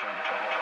Jump, jump.